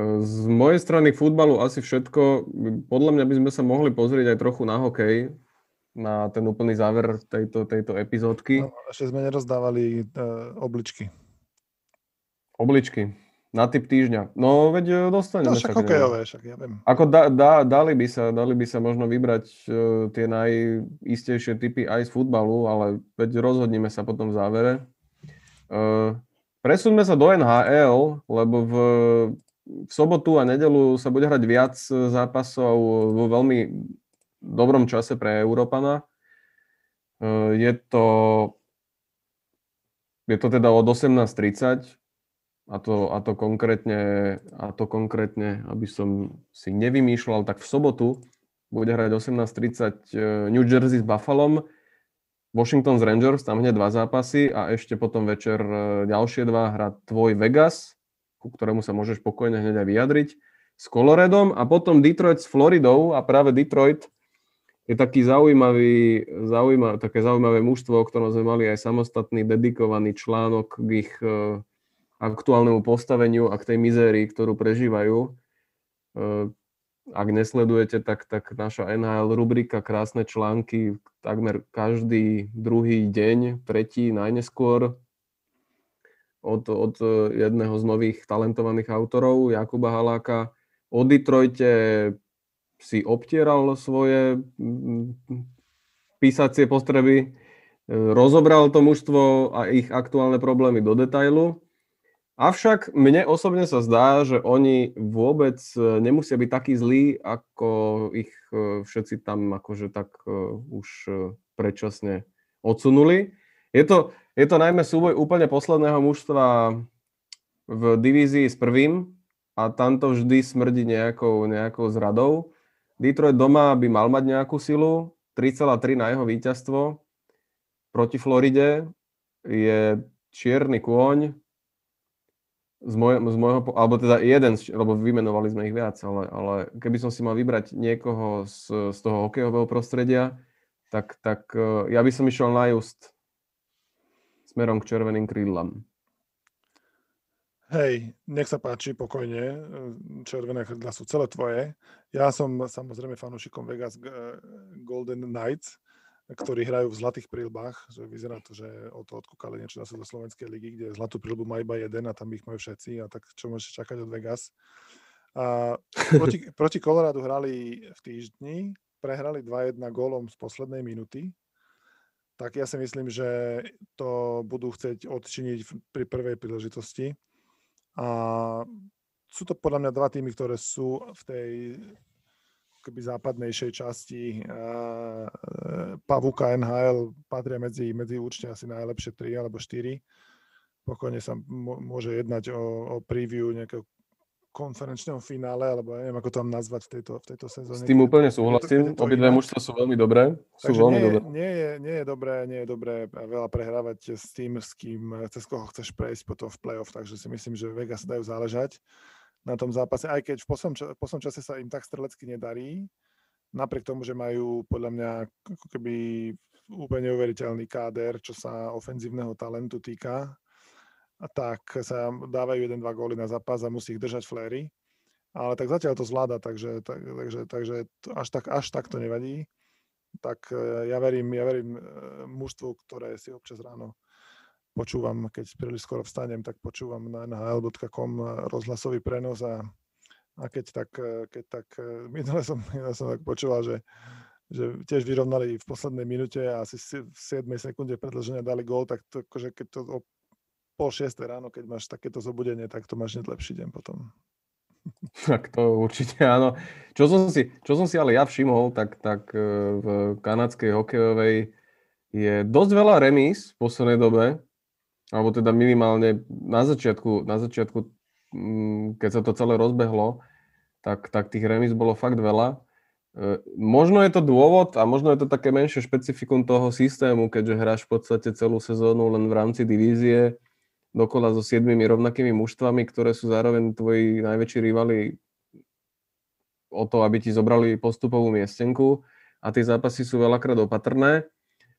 Z mojej strany futbalu asi všetko. Podľa mňa by sme sa mohli pozrieť aj trochu na hokej, na ten úplný záver tejto, tejto epizódky. No, ešte sme nerozdávali uh, obličky. Obličky. Na typ týždňa. No, veď e, dostaneme. No, však hokejové, však ja viem. Ako da, da, dali, by sa, dali by sa možno vybrať uh, tie najistejšie typy aj z futbalu, ale veď rozhodníme sa potom v závere. Uh, presuňme sa do NHL, lebo v, v sobotu a nedelu sa bude hrať viac zápasov vo veľmi dobrom čase pre Európana. Uh, je to je to teda od 18.30 a to, a to, konkrétne, a to konkrétne, aby som si nevymýšľal, tak v sobotu bude hrať 18.30 e, New Jersey s Buffalom, Washington s Rangers, tam hneď dva zápasy a ešte potom večer e, ďalšie dva hrá tvoj Vegas, ku ktorému sa môžeš pokojne hneď aj vyjadriť, s Coloredom a potom Detroit s Floridou a práve Detroit je taký zaujímavý, zaujímavé, také zaujímavé mužstvo, o ktorom sme mali aj samostatný dedikovaný článok k ich e, aktuálnemu postaveniu a k tej mizérii, ktorú prežívajú. Ak nesledujete, tak, tak naša NHL rubrika Krásne články takmer každý druhý deň, tretí najneskôr od, od jedného z nových talentovaných autorov, Jakuba Haláka. O Detroite si obtieral svoje mm, písacie postreby, eh, rozobral to mužstvo a ich aktuálne problémy do detailu Avšak mne osobne sa zdá, že oni vôbec e, nemusia byť takí zlí, ako ich e, všetci tam akože tak e, už predčasne odsunuli. Je to, je to najmä súboj úplne posledného mužstva v divízii s prvým, a tam to vždy smrdí nejakou, nejakou zradou. Detroit doma by mal mať nejakú silu, 3,3 na jeho víťazstvo. Proti Floride je čierny kôň, z, moj, z môjho, alebo teda jeden, lebo vymenovali sme ich viac, ale, ale keby som si mal vybrať niekoho z, z toho hokejového prostredia, tak, tak e, ja by som išiel na just smerom k červeným krídlam. Hej, nech sa páči, pokojne. E, červené krídla sú celé tvoje. Ja som samozrejme fanúšikom Vegas Golden Knights, ktorí hrajú v zlatých prílbách, že vyzerá to, že o to odkúkali niečo zase do Slovenskej ligy, kde zlatú prílbu má iba jeden a tam ich majú všetci a tak čo môžeš čakať od Vegas. A proti, proti Coloradu hrali v týždni, prehrali 2-1 gólom z poslednej minuty, tak ja si myslím, že to budú chcieť odčiniť pri prvej príležitosti. A sú to podľa mňa dva týmy, ktoré sú v tej keby západnejšej časti uh, Pavuka NHL patria medzi, medzi určite asi najlepšie 3 alebo 4. Pokojne sa môže jednať o, o preview nejakého konferenčného finále, alebo neviem, ako to tam nazvať v tejto, v tejto sezóne. S tým úplne súhlasím. Obidve mužstva sú veľmi dobré. Sú veľmi nie, dobré. Nie, je, nie, je dobré, nie je dobré veľa prehrávať s tým, s kým, cez koho chceš prejsť potom v playoff, takže si myslím, že Vegas dajú záležať na tom zápase, aj keď v poslednom, čase sa im tak strelecky nedarí, napriek tomu, že majú podľa mňa ako keby úplne neuveriteľný káder, čo sa ofenzívneho talentu týka, tak sa dávajú jeden, dva góly na zápas a musí ich držať fléry. Ale tak zatiaľ to zvláda, takže, tak, takže, takže až, tak, až tak to nevadí. Tak e, ja verím, ja verím e, mužstvu, ktoré si občas ráno počúvam, keď príliš skoro vstanem, tak počúvam na nhl.com rozhlasový prenos a, a keď tak, keď tak minule som, minule som tak počúval, že, že tiež vyrovnali v poslednej minúte a asi v 7 sekunde predlženia dali gól, tak to, akože keď to o pol šiestej ráno, keď máš takéto zobudenie, tak to máš hneď lepší deň potom. Tak to určite áno. Čo som si, čo som si ale ja všimol, tak, tak e, v kanadskej hokejovej je dosť veľa remíz v poslednej dobe alebo teda minimálne na začiatku, na začiatku mm, keď sa to celé rozbehlo, tak, tak tých remis bolo fakt veľa. E, možno je to dôvod a možno je to také menšie špecifikum toho systému, keďže hráš v podstate celú sezónu len v rámci divízie dokola so siedmimi rovnakými mužstvami, ktoré sú zároveň tvoji najväčší rivali o to, aby ti zobrali postupovú miestenku a tie zápasy sú veľakrát opatrné.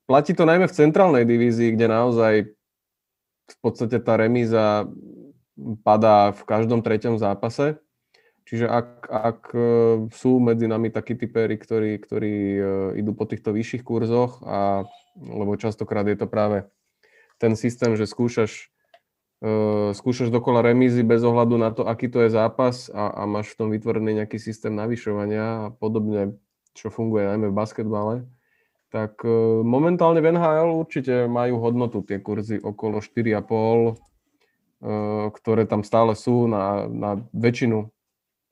Platí to najmä v centrálnej divízii, kde naozaj v podstate tá remíza padá v každom treťom zápase. Čiže ak, ak e, sú medzi nami takí typéry, ktorí, ktorí e, idú po týchto vyšších kurzoch, a, lebo častokrát je to práve ten systém, že skúšaš, uh, skúšaš dokola remízy bez ohľadu na to, aký to je zápas a, a máš v tom vytvorený nejaký systém navyšovania a podobne, čo funguje najmä v basketbale, tak e, momentálne v NHL určite majú hodnotu tie kurzy okolo 4,5, e, ktoré tam stále sú na, na väčšinu,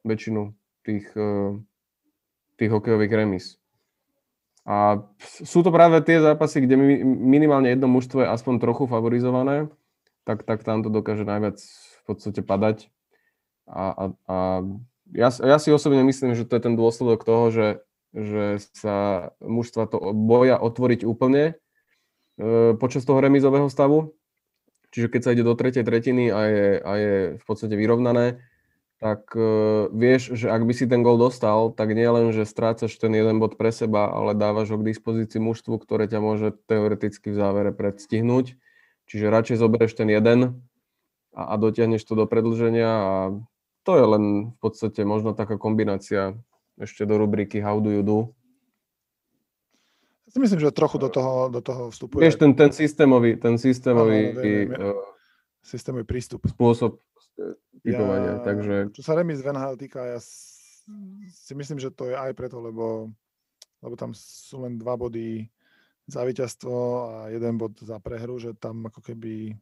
väčšinu tých, e, tých hokejových remis. A sú to práve tie zápasy, kde minimálne jedno mužstvo je aspoň trochu favorizované, tak, tak tam to dokáže najviac v podstate padať. A, a, a ja, ja si osobne myslím, že to je ten dôsledok toho, že že sa mužstva to boja otvoriť úplne e, počas toho remizového stavu. Čiže keď sa ide do tretej tretiny a je, a je v podstate vyrovnané, tak e, vieš, že ak by si ten gol dostal, tak nie len, že strácaš ten jeden bod pre seba, ale dávaš ho k dispozícii mužstvu, ktoré ťa môže teoreticky v závere predstihnúť. Čiže radšej zoberieš ten jeden a, a dotiahneš to do predlženia a to je len v podstate možno taká kombinácia ešte do rubriky How do you do? Myslím, že trochu do toho, do toho vstupuje. Vieš, ten, ten systémový, ten systémový, Áno, viem, viem. Uh, systémový prístup. Spôsob typovania, ja, takže... Čo sa remis Venhal týka, ja si myslím, že to je aj preto, lebo, lebo tam sú len dva body za víťazstvo a jeden bod za prehru, že tam ako keby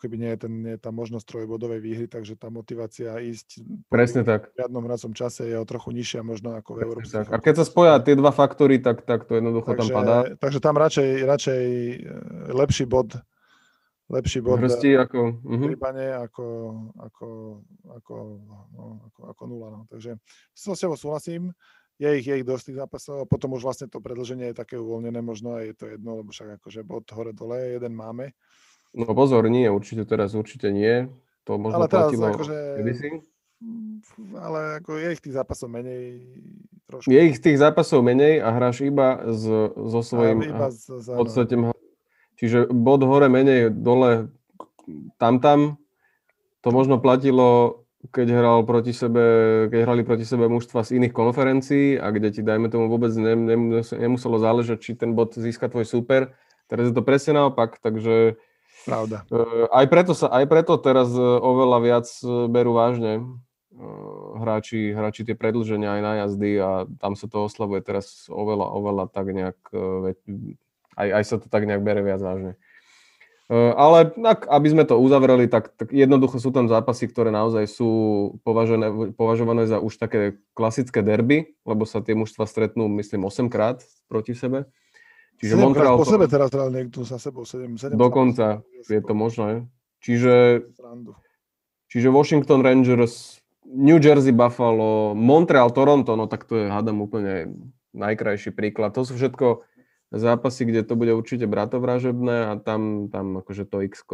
keby nie je, ten, nie je tá možnosť trojbodovej výhry, takže tá motivácia ísť Presne tak. v riadnom hracom čase je o trochu nižšia možno ako v európskych. A keď sa spoja tie dva faktory, tak, tak to jednoducho takže, tam padá. Takže tam radšej, radšej e, lepší bod lepší bod Hrstí ako... v prípane ako, ako, ako, no, ako, ako nula. No. Takže s tebou súhlasím, je ich, je ich dosť tých zápasov a potom už vlastne to predlženie je také uvoľnené možno a je to jedno, lebo však akože bod hore dole jeden máme. No pozor, nie, určite teraz určite nie. To možno ale teraz platilo akože, ale ako je ich tých zápasov menej trošku. Je ich tých zápasov menej a hráš iba s, so svojím iba z, z, podstate, čiže bod hore menej, dole tam tam. To možno platilo keď hral proti sebe, keď hrali proti sebe mužstva z iných konferencií a kde ti, dajme tomu, vôbec ne, ne, nemuselo záležať, či ten bod získa tvoj super. Teraz je to presne naopak, takže Pravda. E, aj preto, sa, aj preto teraz e, oveľa viac e, berú vážne hráči, hráči tie predlženia aj na jazdy a tam sa to oslavuje teraz oveľa, oveľa tak nejak, aj, aj sa to tak nejak bere viac vážne. Ale tak, aby sme to uzavreli, tak, tak jednoducho sú tam zápasy, ktoré naozaj sú považené, považované za už také klasické derby, lebo sa tie mužstva stretnú, myslím, 8 krát proti sebe. Čiže Montreal... po sebe teraz hral niekto sa sebou 7, 7 Dokonca je to možné. Čiže, čiže Washington Rangers, New Jersey Buffalo, Montreal Toronto, no tak to je, hádam, úplne najkrajší príklad. To sú všetko zápasy, kde to bude určite bratovražebné a tam, tam akože to x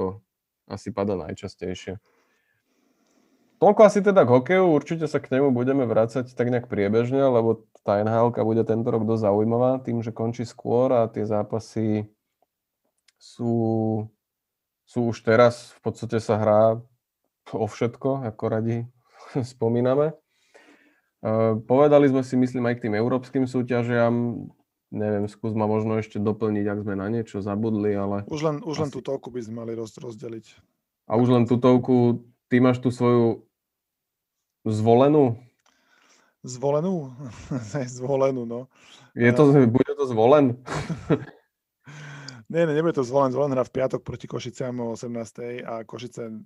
asi pada najčastejšie. Toľko asi teda k hokeju, určite sa k nemu budeme vrácať tak nejak priebežne, lebo tá nhl bude tento rok dosť zaujímavá tým, že končí skôr a tie zápasy sú, sú už teraz, v podstate sa hrá o všetko, ako radi spomíname. Povedali sme si, myslím, aj k tým európskym súťažiam, Neviem, skús ma možno ešte doplniť, ak sme na niečo zabudli, ale... Už len, už len asi... tú toľku by sme mali roz, rozdeliť. A už len tú toľku, ty máš tú svoju zvolenú? Zvolenú? zvolenú, no. Je to, bude to zvolen? nie, nie, nebude to zvolen. Zvolen hrá v piatok proti Košiciam o 18. a Košice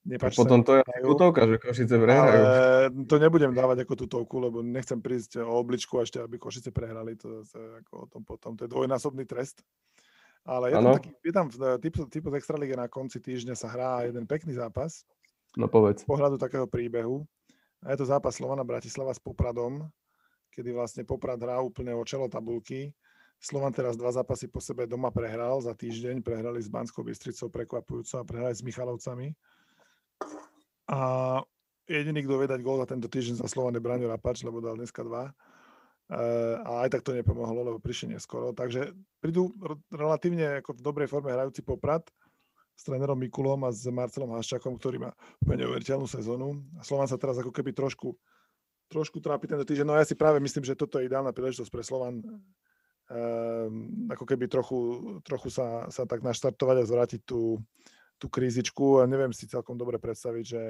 Nepáči Potom to je tutovka, že Košice prehrajú. Ale to nebudem dávať ako tutovku, lebo nechcem prísť o obličku ešte, aby Košice prehrali. To, to, ako o tom potom. To je dvojnásobný trest. Ale je tam, taký, je tam typ, typ z Extraligy na konci týždňa sa hrá jeden pekný zápas. No povedz. Z pohľadu takého príbehu. A je to zápas Slovana Bratislava s Popradom, kedy vlastne Poprad hrá úplne o čelo tabulky. Slovan teraz dva zápasy po sebe doma prehral za týždeň. Prehrali s Banskou Bystricou prekvapujúco a prehrali s Michalovcami. A jediný, kto vie dať gól za tento týždeň za Slovan je Braňo Rapač, lebo dal dneska dva. Uh, a aj tak to nepomohlo, lebo prišli neskoro. Takže prídu relatívne ako v dobrej forme hrajúci Poprad s trénerom Mikulom a s Marcelom Haščakom, ktorý má úplne neuveriteľnú sezónu. A Slovan sa teraz ako keby trošku, trošku trápi tento týždeň. No ja si práve myslím, že toto je ideálna príležitosť pre Slovan um, ako keby trochu, trochu sa, sa tak naštartovať a zvrátiť tú, tú krízičku a neviem si celkom dobre predstaviť, že,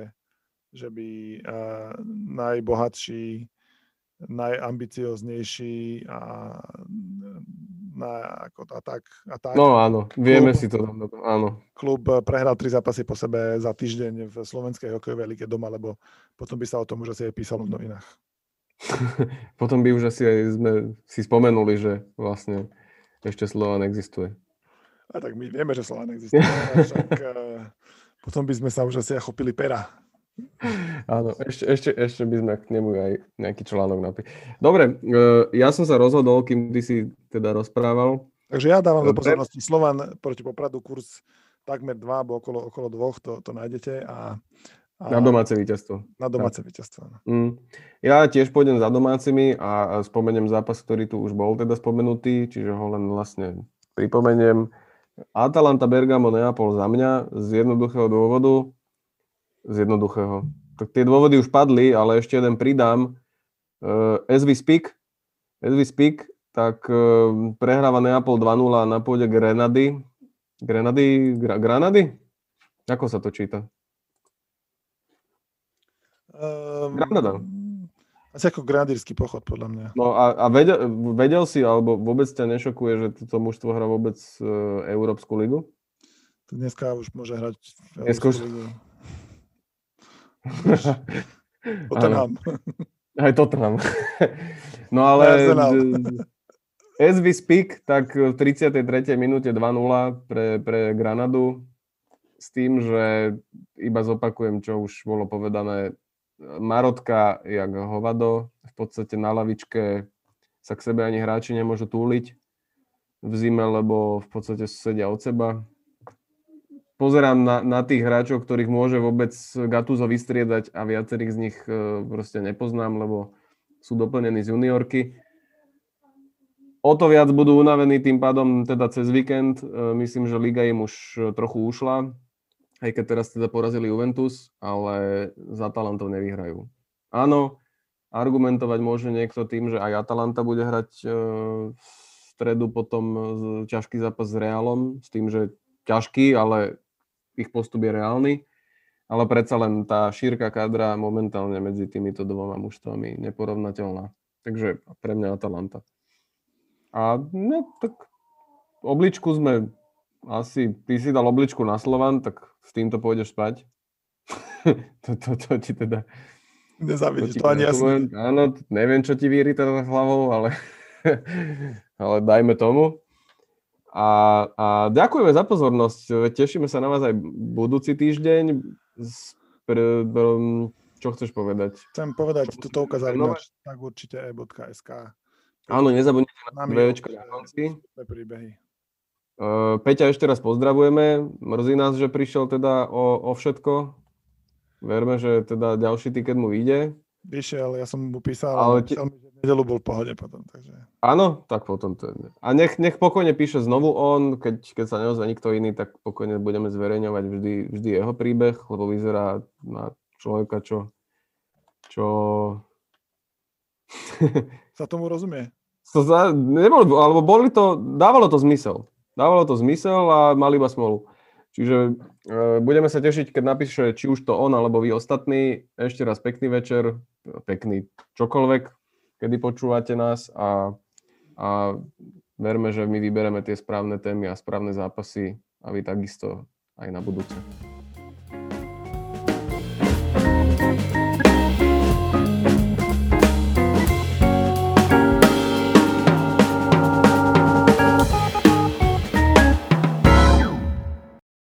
že by uh, najbohatší, najambicioznejší a, na, ako, a, tak, a tak. No áno, vieme klub, si to. Áno. Klub prehral tri zápasy po sebe za týždeň v slovenskej hokejovej lige doma, lebo potom by sa o tom už asi aj písalo v novinách. potom by už asi aj sme si spomenuli, že vlastne ešte Slovan existuje. A tak my vieme, že Slován existuje, však uh, potom by sme sa už asi chopili pera. Áno, ešte, ešte, ešte by sme k nemu aj nejaký článok napísali. Dobre, uh, ja som sa rozhodol, kým ty si teda rozprával. Takže ja dávam do pozornosti Slovan proti Popradu kurz takmer 2, alebo okolo, okolo 2, to, to nájdete. A, a na domáce víťazstvo. Na domáce víťazstvo. Mm. Ja tiež pôjdem za domácimi a spomeniem zápas, ktorý tu už bol teda spomenutý, čiže ho len vlastne pripomeniem. Atalanta, Bergamo, Neapol za mňa z jednoduchého dôvodu. Z jednoduchého. Tak tie dôvody už padli, ale ešte jeden pridám. As we speak, as we speak, tak uh, prehráva Neapol 2-0 na pôde Grenady. Grenady? Gra, Granady? Ako sa to číta? Um, Granada. Asi ako granadírsky pochod, podľa mňa. No a, a vedel, vedel si, alebo vôbec ťa nešokuje, že toto mužstvo hrá vôbec uh, Európsku ligu? Tak dneska už môže hrať Európsku už... ligu. Tottenham. Aj Tottenham. no ale as we speak, tak v 33. minúte 2-0 pre, pre Granadu. s tým, že iba zopakujem, čo už bolo povedané. Marotka, jak hovado, v podstate na lavičke sa k sebe ani hráči nemôžu túliť v zime, lebo v podstate sedia od seba. Pozerám na, na tých hráčov, ktorých môže vôbec Gattuso vystriedať a viacerých z nich e, proste nepoznám, lebo sú doplnení z juniorky. O to viac budú unavení tým pádom teda cez víkend. E, myslím, že Liga im už trochu ušla, aj keď teraz teda porazili Juventus, ale za Atalantou nevyhrajú. Áno, argumentovať môže niekto tým, že aj Atalanta bude hrať e, v stredu potom ťažký zápas s Realom, s tým, že ťažký, ale ich postup je reálny ale predsa len tá šírka kadra momentálne medzi týmito dvoma mužstvami neporovnateľná. Takže pre mňa Atalanta. A no tak obličku sme asi, ty si dal obličku na Slovan, tak s týmto pôjdeš spať. to, to, to ti teda... Nezavidíš, to, to ani jasne. Áno, neviem, čo ti víri teda hlavou, ale, ale dajme tomu. A, a ďakujeme za pozornosť. Tešíme sa na vás aj budúci týždeň. Čo chceš povedať? Chcem povedať, toto ukázali no, tak určite e.sk. Áno, nezabudnite na VVčko na konci. príbehy. Uh, Peťa ešte raz pozdravujeme. Mrzí nás, že prišiel teda o, o všetko. Verme, že teda ďalší tiket mu vyjde. Vyšiel, ja som mu písal, ale ti... mi, že nedelu bol v pohode potom. Takže... Áno, tak potom to je. A nech, nech pokojne píše znovu on, keď, keď sa neozve nikto iný, tak pokojne budeme zverejňovať vždy, vždy jeho príbeh, lebo vyzerá na človeka, čo... čo... sa tomu rozumie. To za, nebol, alebo boli to, dávalo to zmysel. Dávalo to zmysel a mali iba smolu. Čiže e, budeme sa tešiť, keď napíše či už to on, alebo vy ostatní. Ešte raz pekný večer, pekný čokoľvek, kedy počúvate nás a, a verme, že my vybereme tie správne témy a správne zápasy a vy takisto aj na budúce.